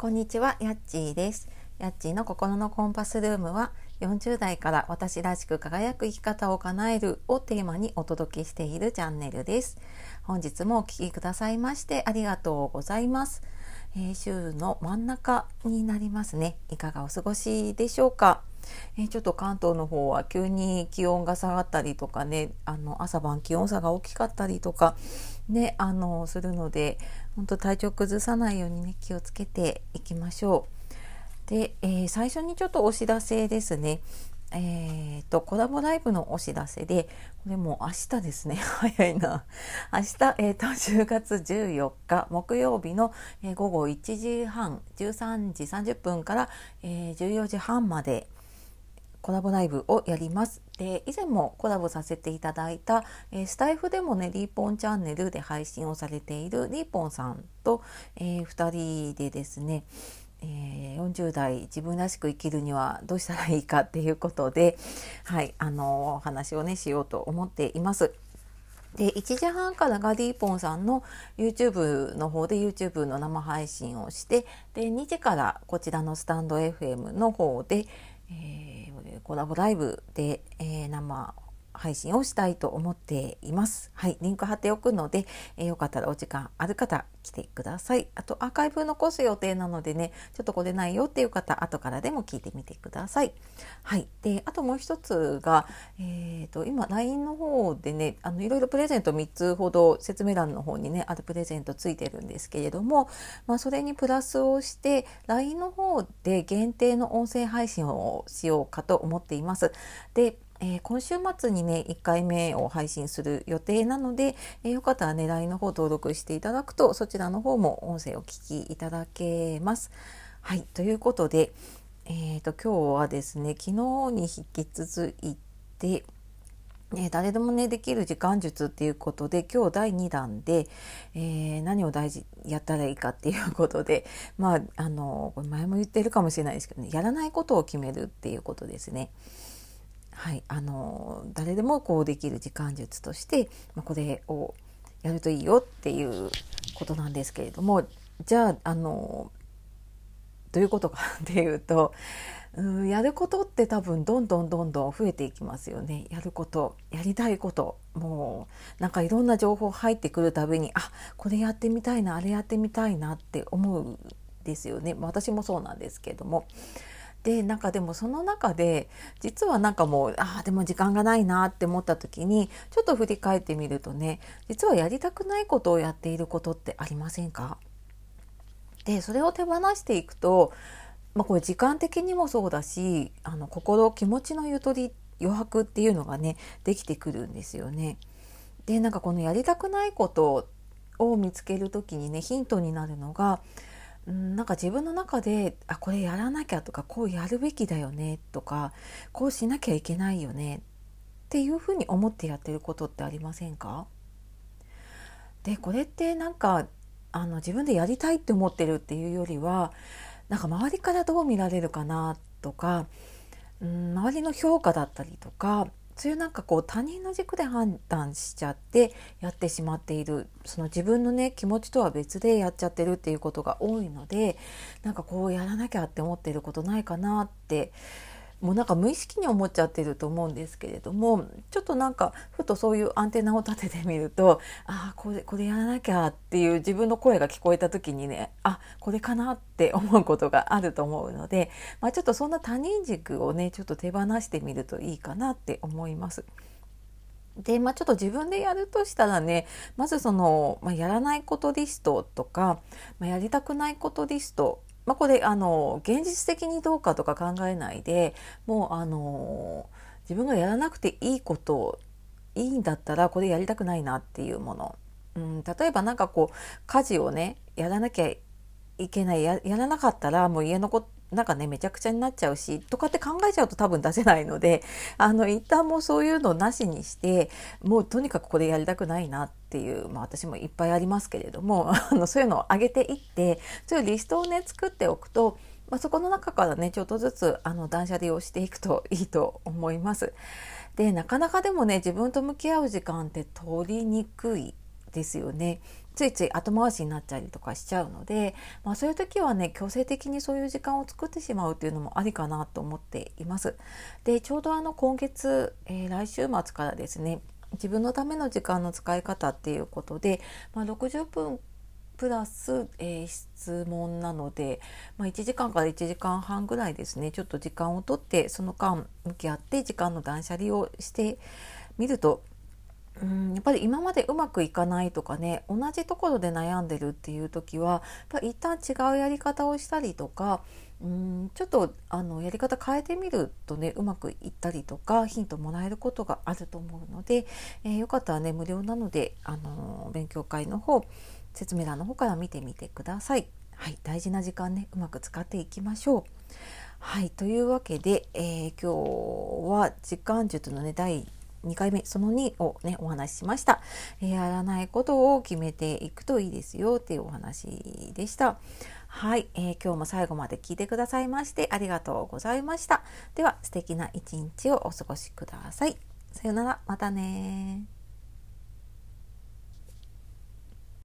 こんにちは、やっちーです。やっちーの心のコンパスルームは40代から私らしく輝く生き方を叶えるをテーマにお届けしているチャンネルです。本日もお聴きくださいましてありがとうございます。えー、週の真ん中になりますね。いかがお過ごしでしょうか？えー、ちょっと関東の方は急に気温が下がったりとかねあの朝晩気温差が大きかったりとかねあのするので本当体調崩さないようにね気をつけていきましょう。で、えー、最初にちょっとお知らせですね。えーと、コラボライブのお知らせでこれもう明日ですね 早いな明日、えーと、10月14日木曜日の、えー、午後1時半13時30分から、えー、14時半までコラボライブをやります。で以前もコラボさせていただいた、えー、スタイフでもねリーポンチャンネルで配信をされているリーポンさんと、えー、2人でですね、えー、40代自分らしく生きるにはどうしたらいいかっていうことで、はい、あのお話をねしようと思っています。で1時半からがディーポンさんの YouTube の方で YouTube の生配信をしてで2時からこちらのスタンド FM の方で、えー、コラボライブで、えー、生配信をしたいと思っています。はい、リンク貼っておくので、えー、よかったらお時間ある方来てください。あとアーカイブ残す予定なのでね、ちょっとこれないよっていう方、後からでも聞いてみてください。はい、で、あともう一つが、えっ、ー、と今 LINE の方でね、あのいろいろプレゼント3つほど説明欄の方にねあるプレゼントついてるんですけれども、まあそれにプラスをして LINE の方で限定の音声配信をしようかと思っています。でえー、今週末にね1回目を配信する予定なので、えー、よかったらね LINE の方登録していただくとそちらの方も音声を聞きいただけます。はいということで、えーと、今日はですね昨日に引き続いて、え誰でもねできる時間術っていうことで今日第2弾で、えー、何を大事やったらいいかっていうことで まああの前も言ってるかもしれないですけどねやらないことを決めるっていうことですね。はい、あの誰でもこうできる時間術として、まあ、これをやるといいよっていうことなんですけれどもじゃああのどういうことかっていうとうんやることって多分どんどんどんどん増えていきますよね。やることやりたいこともうなんかいろんな情報入ってくるたびにあこれやってみたいなあれやってみたいなって思うんですよね。私もそうなんですけれども。でなんかでもその中で実はなんかもうああでも時間がないなって思った時にちょっと振り返ってみるとね実はやりたくないことをやっていることってありませんか？でそれを手放していくと、まあ、これ時間的にもそうだしあの心気持ちのゆとり余白っていうのがねできてくるんですよね。でなんかこのやりたくないことを見つける時にねヒントになるのがなんか自分の中であこれやらなきゃとかこうやるべきだよねとかこうしなきゃいけないよねっていうふうに思ってやってることってありませんか？でこれってなんかあの自分でやりたいって思ってるっていうよりはなんか周りからどう見られるかなとかうん周りの評価だったりとかそういうなんかこう他人の軸で判断しちゃってやってしまっているその自分のね気持ちとは別でやっちゃってるっていうことが多いのでなんかこうやらなきゃって思ってることないかなってもうなんか無意識に思っちゃってると思うんですけれどもちょっとなんかふとそういうアンテナを立ててみるとああこれこれやらなきゃっていう自分の声が聞こえた時にねあこれかなって思うことがあると思うので、まあ、ちょっとそんな他人軸をねちょっと手放してみるといいかなって思います。で、まあ、ちょっと自分でやるとしたらねまずその、まあ、やらないことリストとか、まあ、やりたくないことリストまあ、これあの現実的にどうかとか考えないでもうあの自分がやらなくていいこといいんだったらこれやりたくないなっていうもの、うん、例えば何かこう家事をねやらなきゃいけないやらなかったらもう家のこなんかねめちゃくちゃになっちゃうしとかって考えちゃうと多分出せないので あの一旦もうそういうのなしにしてもうとにかくこれやりたくないなっていう、まあ、私もいっぱいありますけれども あのそういうのを上げていってそういうリストをね作っておくと、まあ、そこの中からねちょっとずつあの断捨離をしていくといいと思います。でなかなかでもね自分と向き合う時間って取りにくいですよね。ついつい後回しになっちゃりとかしちゃうので、まあ、そういう時はね強制的にそういう時間を作ってしまうっていうのもありかなと思っています。でちょうどあの今月、えー、来週末からですね自分のための時間の使い方っていうことで、まあ、60分プラス、えー、質問なので、まあ、1時間から1時間半ぐらいですねちょっと時間をとってその間向き合って時間の断捨離をしてみるとうんやっぱり今までうまくいかないとかね同じところで悩んでるっていう時はやっぱ一旦違うやり方をしたりとかうんちょっとあのやり方変えてみるとねうまくいったりとかヒントもらえることがあると思うので、えー、よかったらね無料なのであの勉強会の方説明欄の方から見てみてください。はい、大事な時間ねうまく使っていきましょう。はいというわけで、えー、今日は時間術のね第2回目その2をねお話ししました、え、やらないことを決めていくといいですよっていうお話でした。はい、えー、今日も最後まで聞いてくださいましてありがとうございました。では素敵な一日をお過ごしください。さようなら。またね